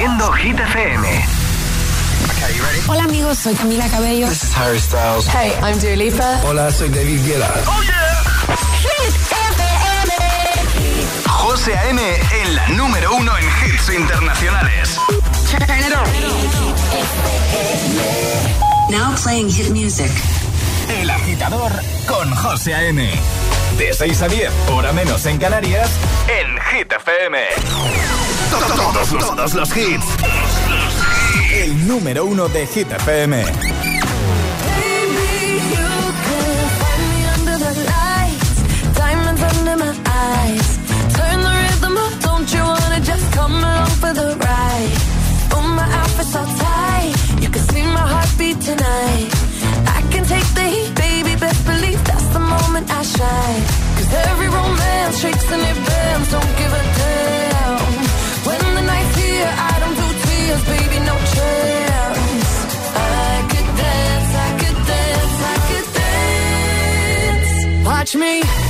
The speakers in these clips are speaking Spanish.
haciendo Hit FM. Hola amigos, soy Camila Cabello. This is Harry Styles. Hey, I'm Dua Lipa. Hola, soy David Guetta. Oh yeah. Hit FM. José A.M. en la número uno en hits internacionales. Now playing hit music. El agitador con José A.M. De 6 a 10, hora menos en Canarias, en Hit FM. Todos, los, todos los hits. El número uno de Hit FM. under my eyes. Turn the rhythm up, don't you wanna just come along for the ride? Oh, my outfit's all tight, you can see my heartbeat tonight. I can take the heat, baby, best believe that's the moment I shine. Cause every romance shakes and it bends, don't give a damn. Watch me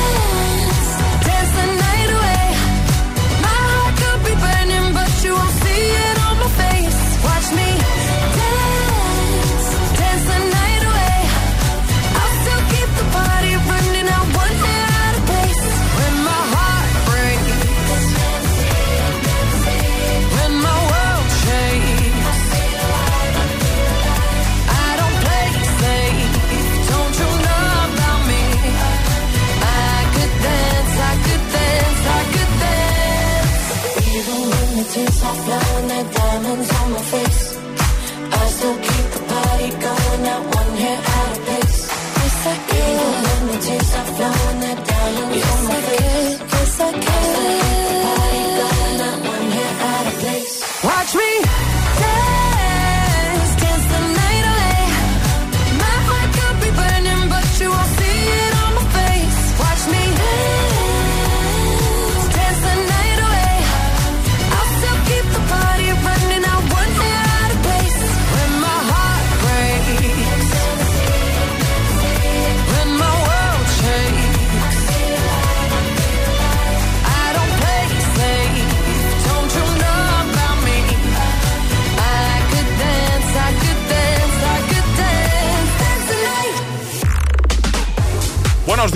on my face. I still keep the party going, not one hair out of place. Yes, I can. The tears flowing, diamonds my face. Can. Yes, I can.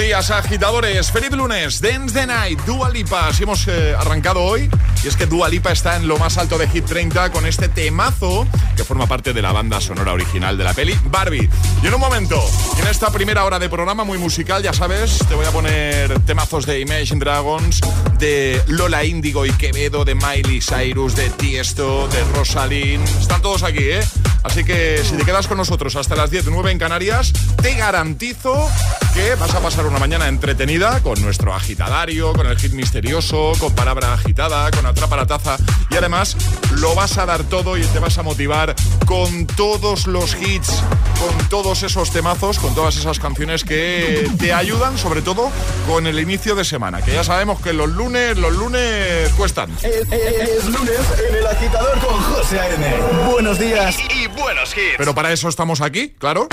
Días, agitadores. Feliz lunes. Dance the Night, Dua Lipa. Así hemos eh, arrancado hoy. Y es que Dua Lipa está en lo más alto de Hit 30 con este temazo que forma parte de la banda sonora original de la peli Barbie. Y en un momento, en esta primera hora de programa muy musical, ya sabes, te voy a poner temazos de Imagine Dragons, de Lola Índigo y Quevedo, de Miley Cyrus, de Tiesto, de Rosalind. Están todos aquí, ¿eh? Así que si te quedas con nosotros hasta las 10, 9 en Canarias, te garantizo que vas a pasar una mañana entretenida con nuestro agitadario, con el hit misterioso, con palabra agitada, con atrapa la taza y además lo vas a dar todo y te vas a motivar con todos los hits, con todos esos temazos, con todas esas canciones que te ayudan, sobre todo con el inicio de semana, que ya sabemos que los lunes, los lunes cuestan. Es, es lunes en el agitador con José A.N. Buenos días y, y buenos hits. Pero para eso estamos aquí, claro.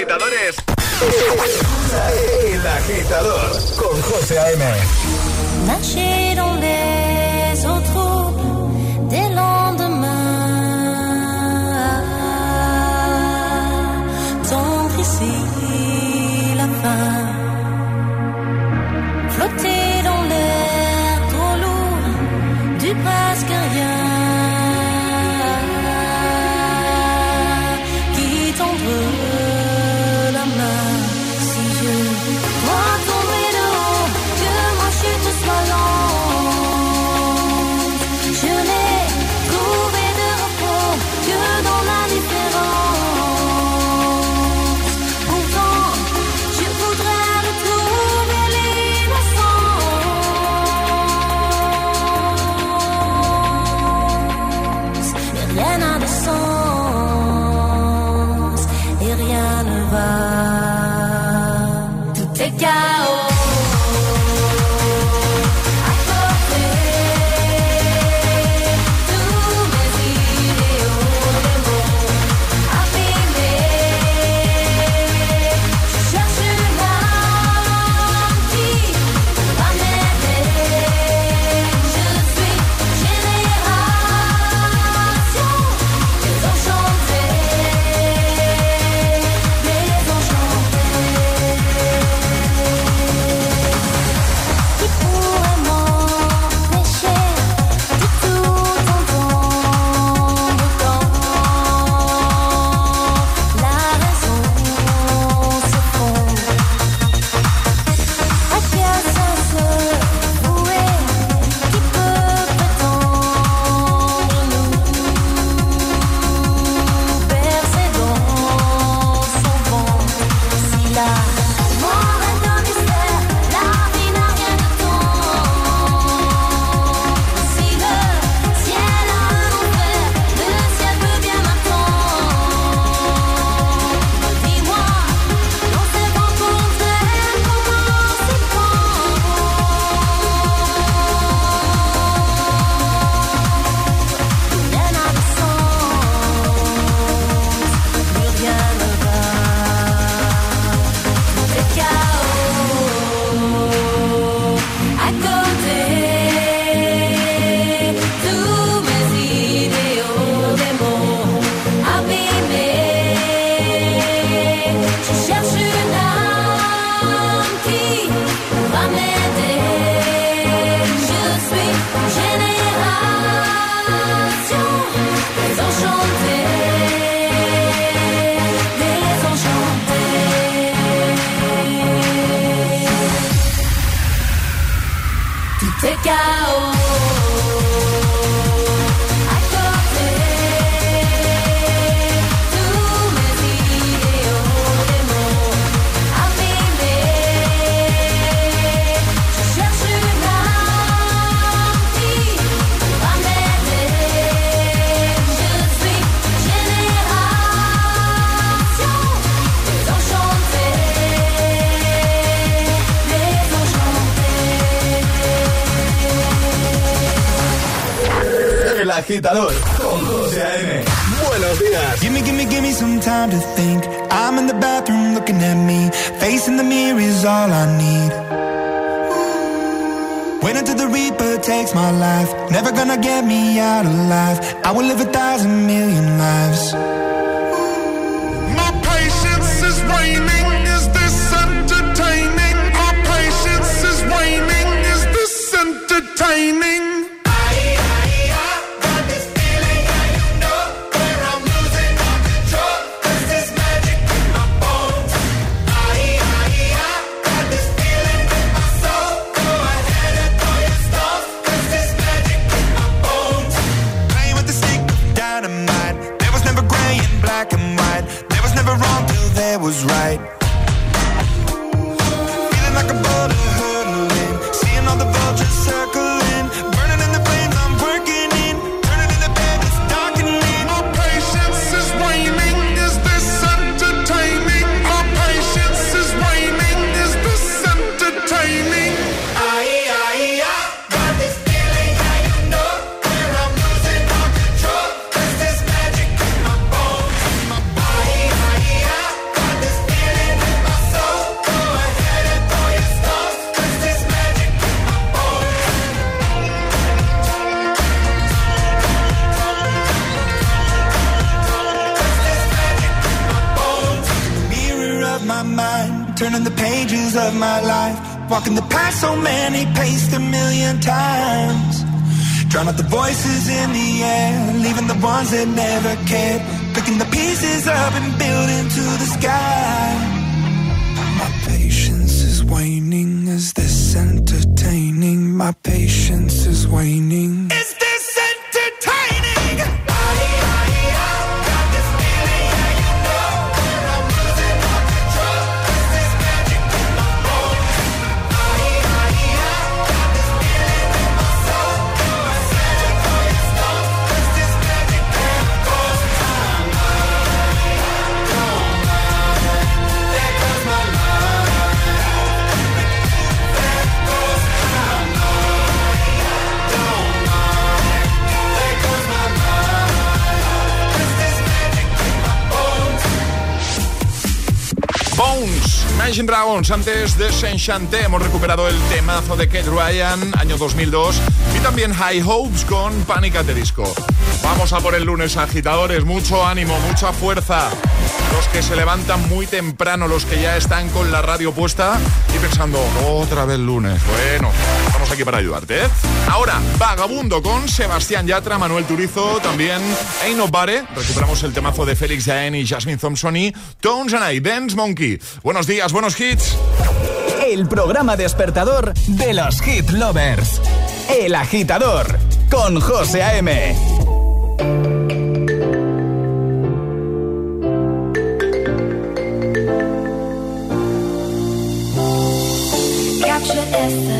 agitadores. El agitador con José A.M. Marcher dans les eaux troubles, des agitador con José A.M. Buenos días. Give me, give me, give me some time to think. I'm in the bathroom looking at me. Facing the mirror is all I need. Wait until the Reaper takes my life. Never gonna get me out alive. I will live a thousand million lives. My patience is waning. Is this entertaining? My patience is waning. Is this entertaining? The voices in the air, leaving the ones that never cared. Picking the pieces up and building to the sky. Antes de Saint hemos recuperado el temazo de Kate Ryan, año 2002, y también High Hopes con Panic at the Disco. Vamos a por el lunes, agitadores, mucho ánimo, mucha fuerza. Los que se levantan muy temprano, los que ya están con la radio puesta y pensando, otra vez lunes. Bueno, estamos aquí para ayudarte, ¿eh? Ahora, Vagabundo con Sebastián Yatra, Manuel Turizo, también Ain't Nobody. Recuperamos el temazo de Félix Jaén y Jasmine Thompson y Tones and I, Dance Monkey. Buenos días, buenos hits. El programa despertador de los hit lovers. El agitador con José A.M. effortlessly.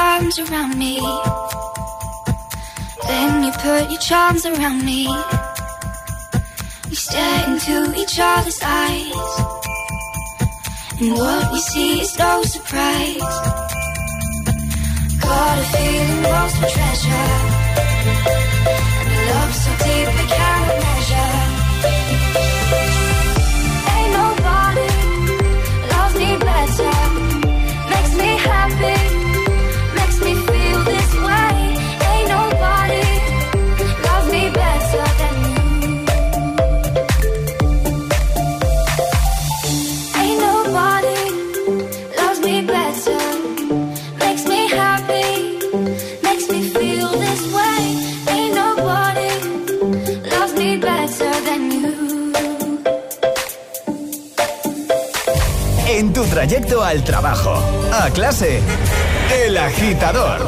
Arms around me. Then you put your charms around me. We stare into each other's eyes. And what we see is no surprise. Got a feeling lost for treasure. And love so deep we cannot trayecto al trabajo, a clase. El agitador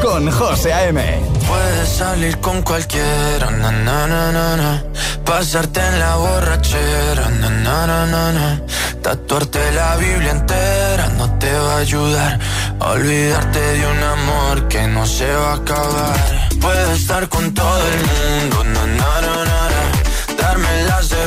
con José A.M. Puedes salir con cualquiera, na, na, na, pasarte en la borrachera, na, tatuarte la Biblia entera no te va a ayudar. Olvidarte de un amor que no se va a acabar. Puedes estar con todo el mundo, darme las de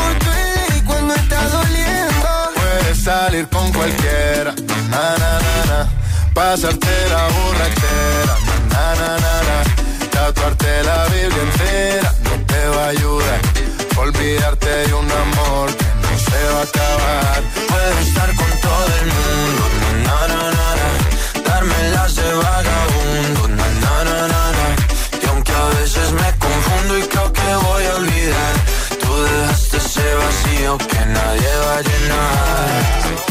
salir con cualquiera, na, na, na, na. Pasarte la borrachera, na, na, na, na. Tatuarte la Biblia entera no te va a ayudar. Olvidarte de un amor que no se va a acabar. Puedes estar con todo el mundo, na, na, na, na. Darme las de vagabundo, na, na, na, vacío que nadie va a llenar.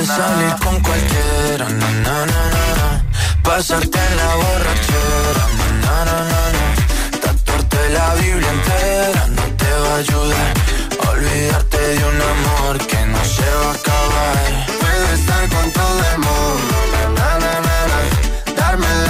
Puedes salir con cualquiera, na, na, na, na, Pasarte en la borrachera, na, na, na, na, Tatuarte la Biblia entera no te va a ayudar. Olvidarte de un amor que no se va a acabar. Puedes estar con todo el mundo, na, na, na, na, Darme las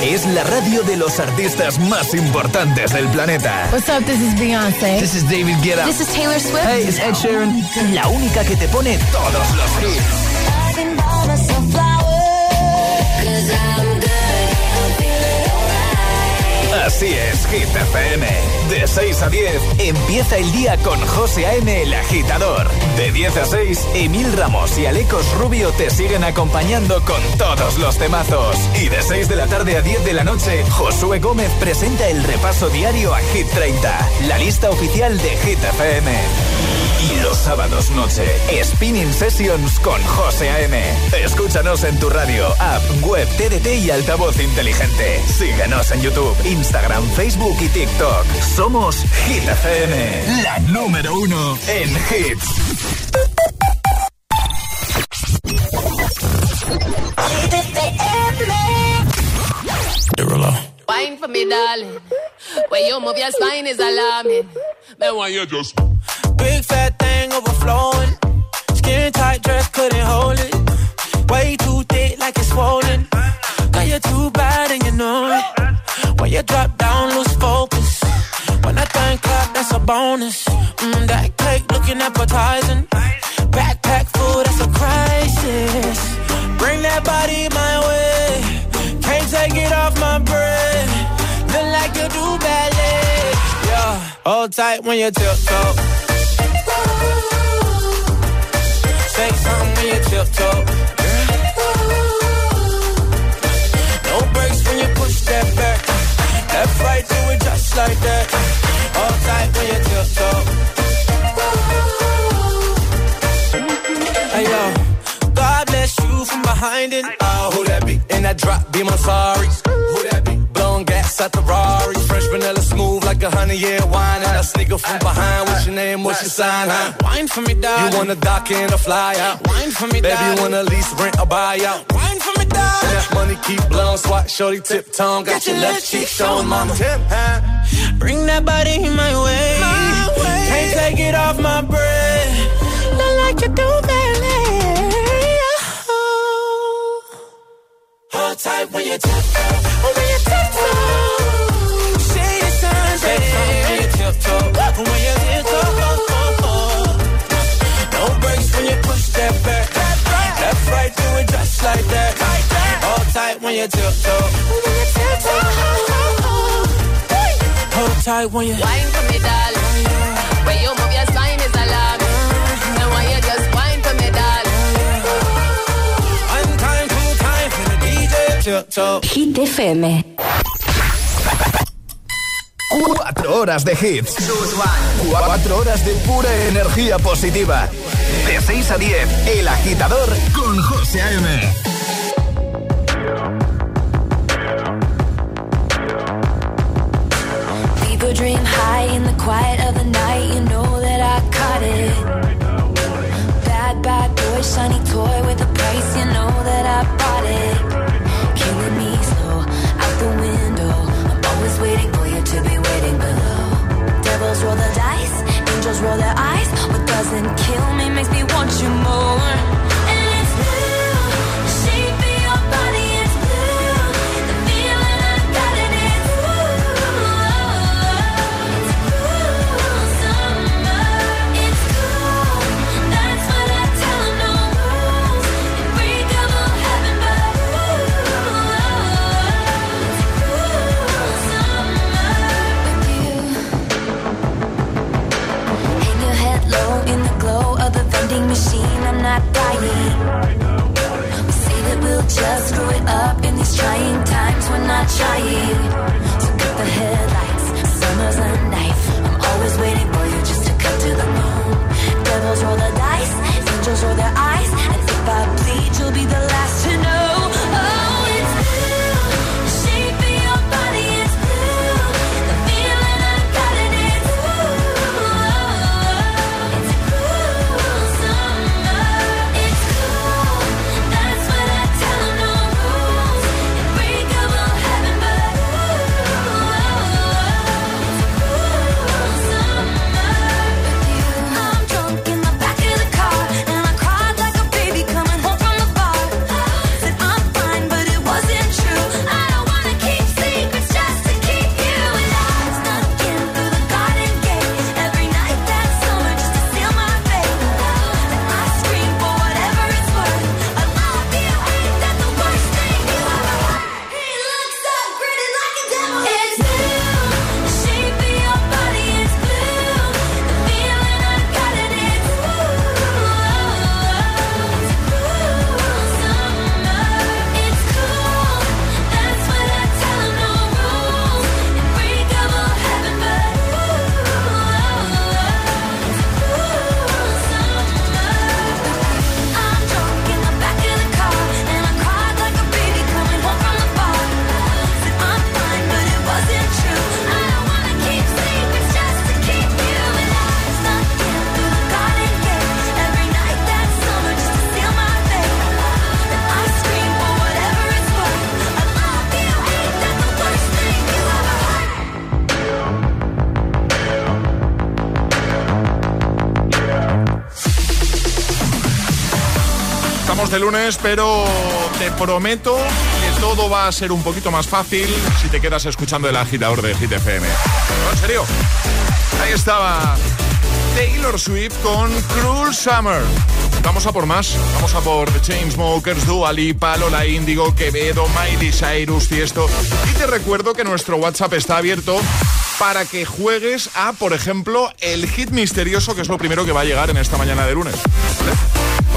Es la radio de los artistas más importantes del planeta. What's up? This is Beyonce. This is David Guetta. This is Taylor Swift. Hey, it's Ed Sheeran. La única que te pone todos los hits. Así es, Hit FM. De 6 a 10, empieza el día con José A.M. el agitador. De 10 a 6, Emil Ramos y Alecos Rubio te siguen acompañando con todos los temazos. Y de 6 de la tarde a 10 de la noche, Josué Gómez presenta el repaso diario a Hit 30, la lista oficial de Hit FM. Y los sábados noche, Spinning Sessions con José A.M. Escúchanos en tu radio, app, web, TDT y altavoz inteligente. Síguenos en YouTube, Instagram, Facebook y TikTok. Somos Hit FM, la número uno en hits. Wine for me, darling. When you move your spine is alarming. Then why you just Big fat overflowing. Skin tight dress couldn't hold it. Way too thick like it's swollen. Girl, you're too bad and you know it. When you drop down, lose focus. When I think clap, that's a bonus. Mm, that cake looking appetizing. Backpack full, that's a crisis. Bring that body my way. Can't take it off my breath. Look like you do ballet. Yeah, hold tight when you tiptoe. Say something when you tiptoe. No breaks when you push that back. Left, right, do it just like that. Hold tight when you tiptoe. Hey yo, God bless you from behind it. Oh, who that be? In that drop, be my sorry. Who that be? Blowing gas at the Rari. Fresh vanilla smooth like a honey year wine. And a sneaker from behind. Sign? Huh? Wine for me, dog. You wanna dock in a fly out? Wine for me, dog. Baby, you wanna lease, rent, or buy out? Wine for me, dog. That money keep blowing. Swat, shorty, tip tongue. Got your left cheek showing, mama. Tip, huh? Bring that body my way. my way. Can't take it off my breath. Not like you do, baby. Oh. Hold tight when you tiptoe. When you tiptoe. Oh. Say the signs, say when you tiptoe. When you tiptoe. When you tiptoe. When you tiptoe. Hold tight when you. wine for me, darling. When you move your spine is alarming. Then why you just wine for me, darling. One time, two time for the DJ. Tiptoe. Hit FM. Cuatro horas de hits. Cuatro horas de pura energía positiva. De 6 a 10, El Agitador con José A.M. dream high in the quiet of the night. You know that I caught it. Bad, bad boy, shiny toy with a price. You know day. Killing me lunes, pero te prometo que todo va a ser un poquito más fácil si te quedas escuchando el agitador de Hit FM. En serio. Ahí estaba Taylor Swift con Cruel Summer. Vamos a por más. Vamos a por The Chainsmokers, Dua Lipa, Lola Índigo, Quevedo, Miley Cyrus, Tiesto. Y te recuerdo que nuestro WhatsApp está abierto para que juegues a, por ejemplo, el hit misterioso, que es lo primero que va a llegar en esta mañana de lunes.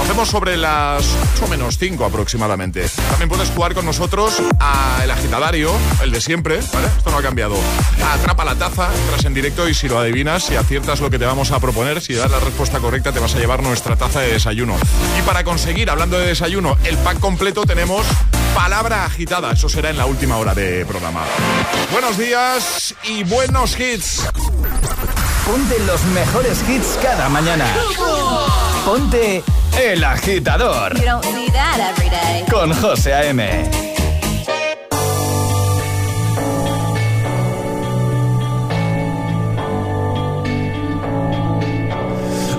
Hacemos sobre las 8 menos 5 aproximadamente. También puedes jugar con nosotros a El Agitadario, el de siempre, ¿vale? Esto no ha cambiado. Atrapa la taza, entras en directo y si lo adivinas, si aciertas lo que te vamos a proponer, si das la respuesta correcta, te vas a llevar nuestra taza de desayuno. Y para conseguir, hablando de desayuno, el pack completo tenemos palabra agitada. Eso será en la última hora de programa. Buenos días y buenos hits. Ponte los mejores hits cada mañana. Ponte El Agitador You don't see that every day. con José A.M.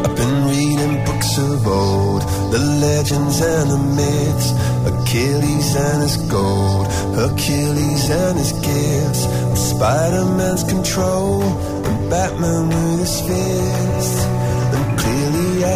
I've been reading books of old, the legends and the myths, Achilles and his gold, Hercules and his gifts, Spider-Man's control, and Batman with his fists.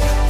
podcast.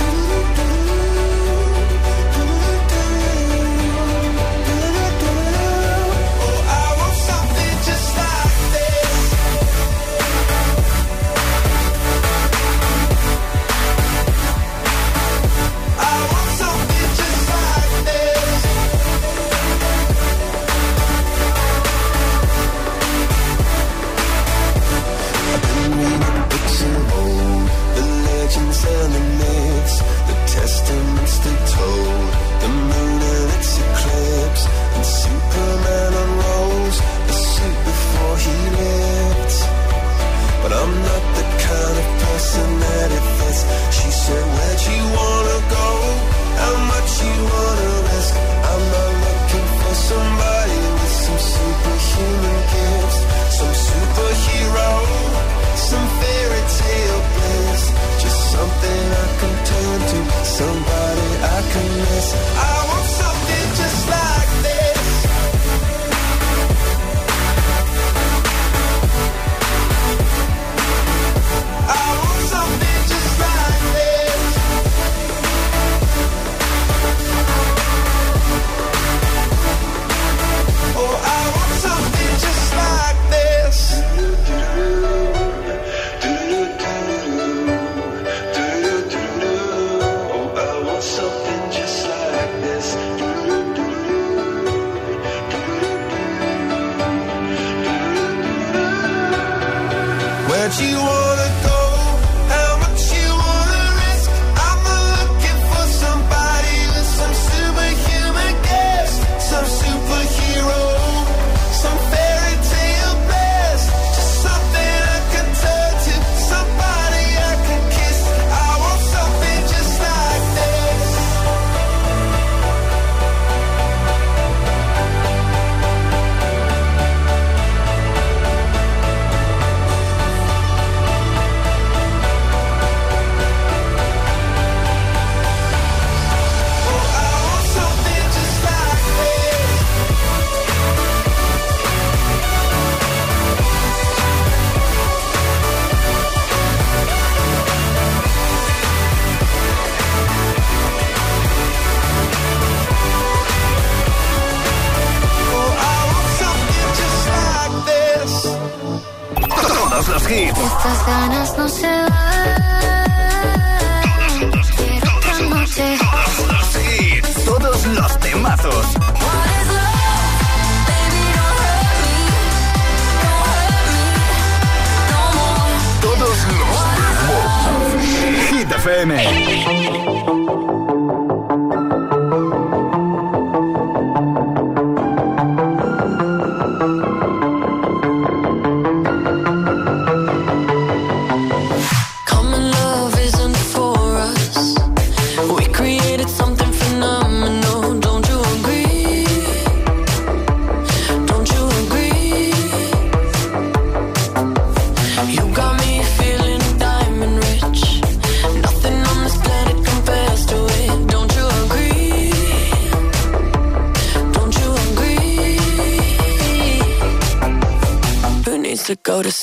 FM.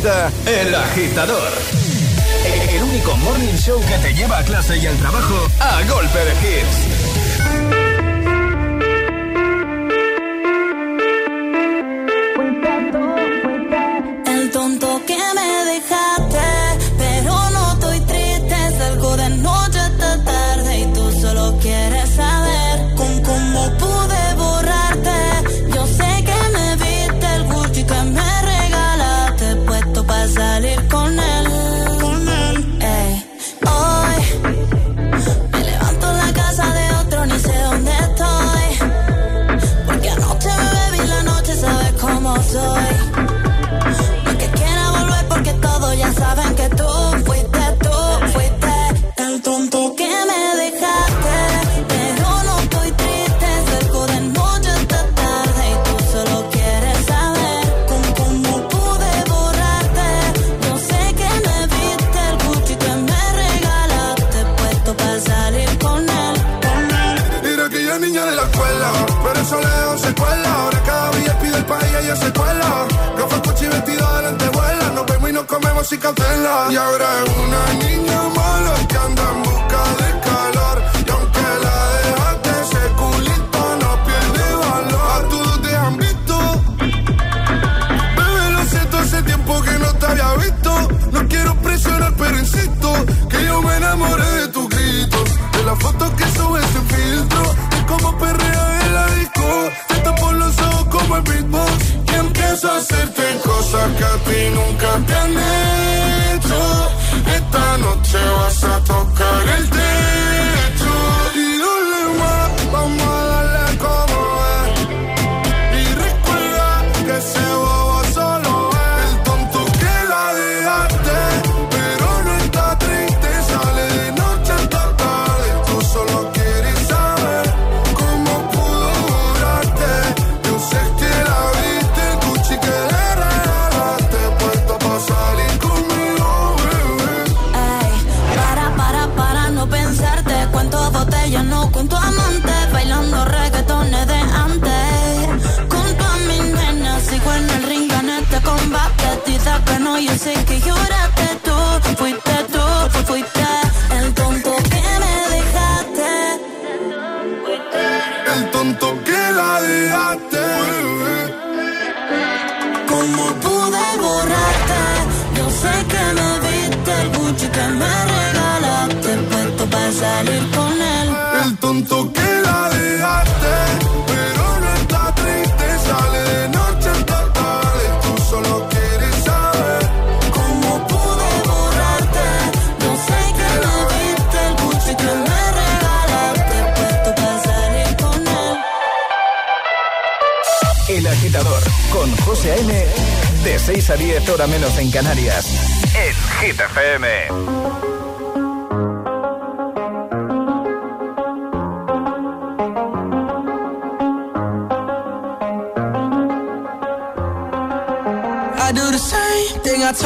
El Agitador. El único morning show que te lleva a clase y al trabajo a golpe de hits. Y ahora es una niña cosas que a ti nunca te han hecho. Esta noche vas salir con él. El tonto que la dejaste, pero no está triste, sale de noche hasta tarde. Tú solo quieres saber ¿Cómo pude borrarte? Yo sé que me viste el Gucci que me regalaste. Puesto para salir con él. El Agitador con José A.M. De 6 a 10 hora menos en Canarias. En Hit FM.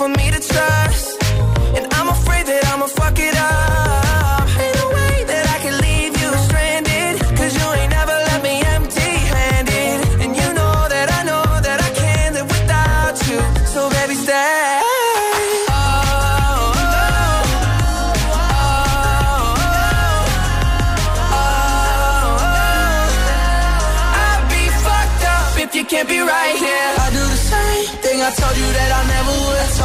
For me to trust. And I'm afraid that I'ma fuck it up.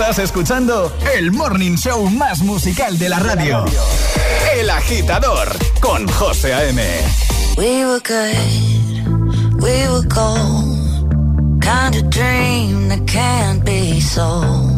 Estás escuchando el morning show más musical de la radio. El agitador con José A.M. We were good, we were gold. Kind of dream that can't be sold.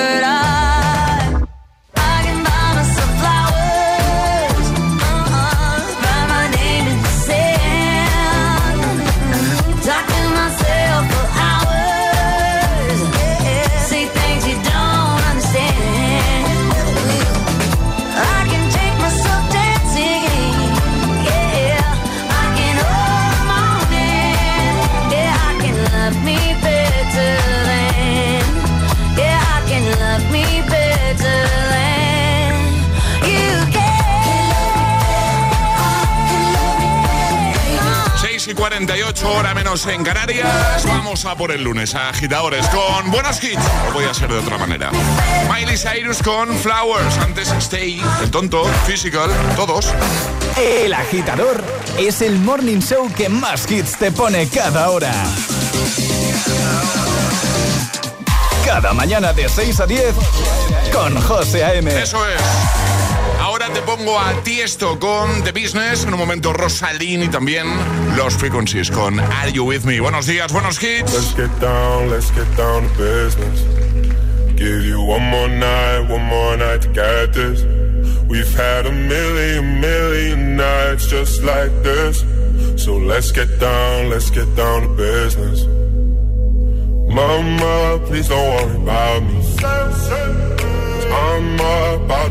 48, hora menos en Canarias. Vamos a por el lunes a agitadores con buenos hits. No podía ser de otra manera. Miley Cyrus con Flowers. Antes Stay, El Tonto, Physical, todos. El agitador es el morning show que más hits te pone cada hora. Cada mañana de 6 a 10 con José A.M. Eso es. Te pongo a Tiesto con The Business, en un momento Rosalín y también Los Frequencies con Are You With Me. Buenos días, buenos hits. Let's get down, let's get down to business. Give you one more night, one more night to get this. We've had a million, million nights just like this. So let's get down, let's get down to business. Mama, please don't worry about me. I'm about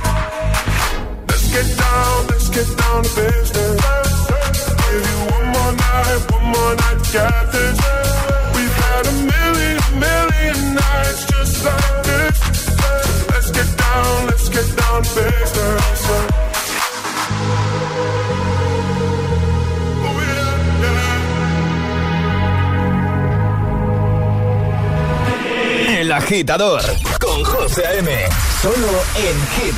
get down, let's get down to business. Give you one more million, nights just like this. Let's get down, let's get down to business. El agitador con José M. Solo en Hit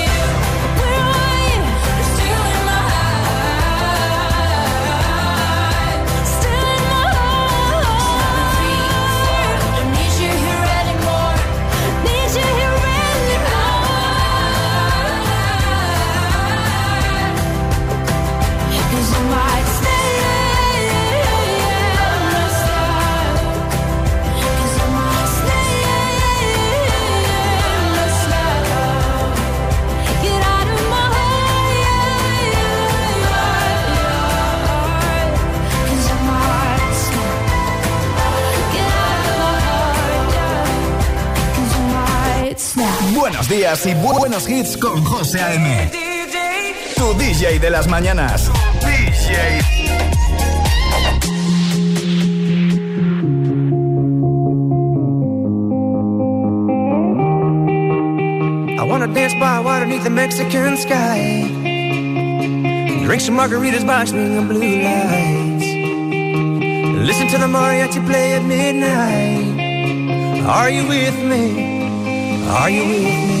Buenos días y buenos hits con José A.M. Tu DJ de las mañanas. DJ. I wanna dance by water beneath the Mexican sky. Drink some margaritas by swinging blue lights. Listen to the mariachi play at midnight. Are you with me? Are you with me?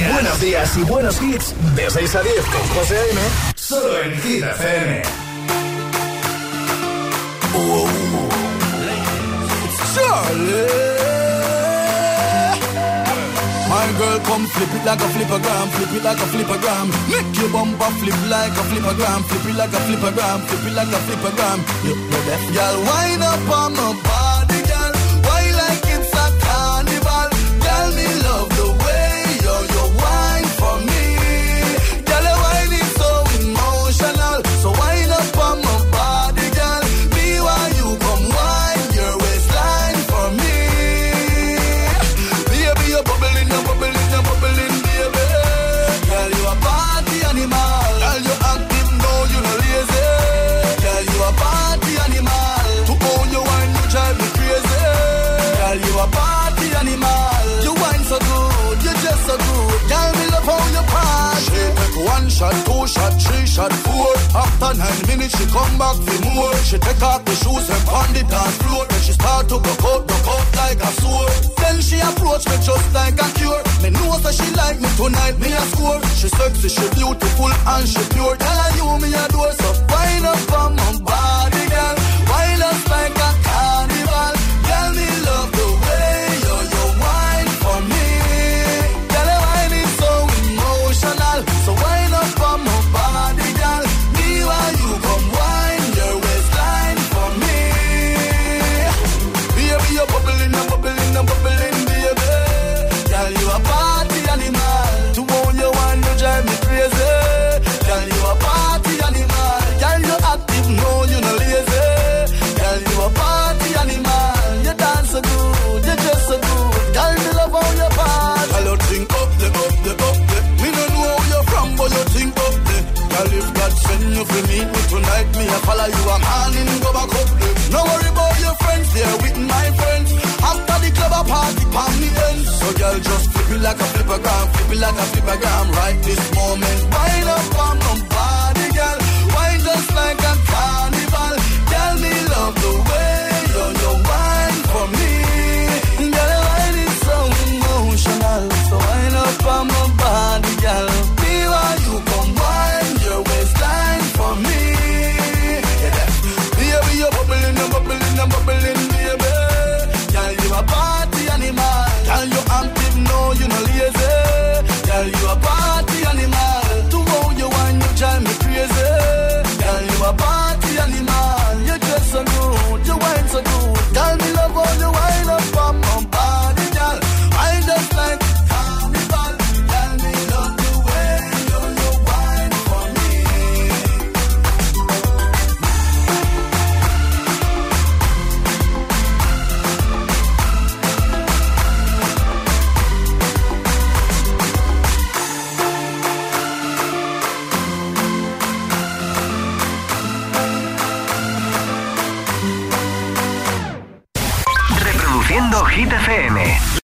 días. Buenos días y buenos hits. De 6 a 10 con José A.M. Solo en Hit FM. Charlie. My girl, come flip it like a flippergram, flip it like a flippergram. Make your bumper flip like a flippergram, flip it like a flippergram, flip it like a flippergram. You know that, girl, wind up on my body, shot, four. After nine minutes, she come back for more. She take off the shoes and on the dance floor. Then she start to go out, go out like a sword. Then she approach me just like a cure. Me know that she like me tonight, me a score. She sexy, she beautiful and she pure. Tell her you me a door, so wind up on my body, girl. Wind up like a flip a gram, flip a gram right this moment.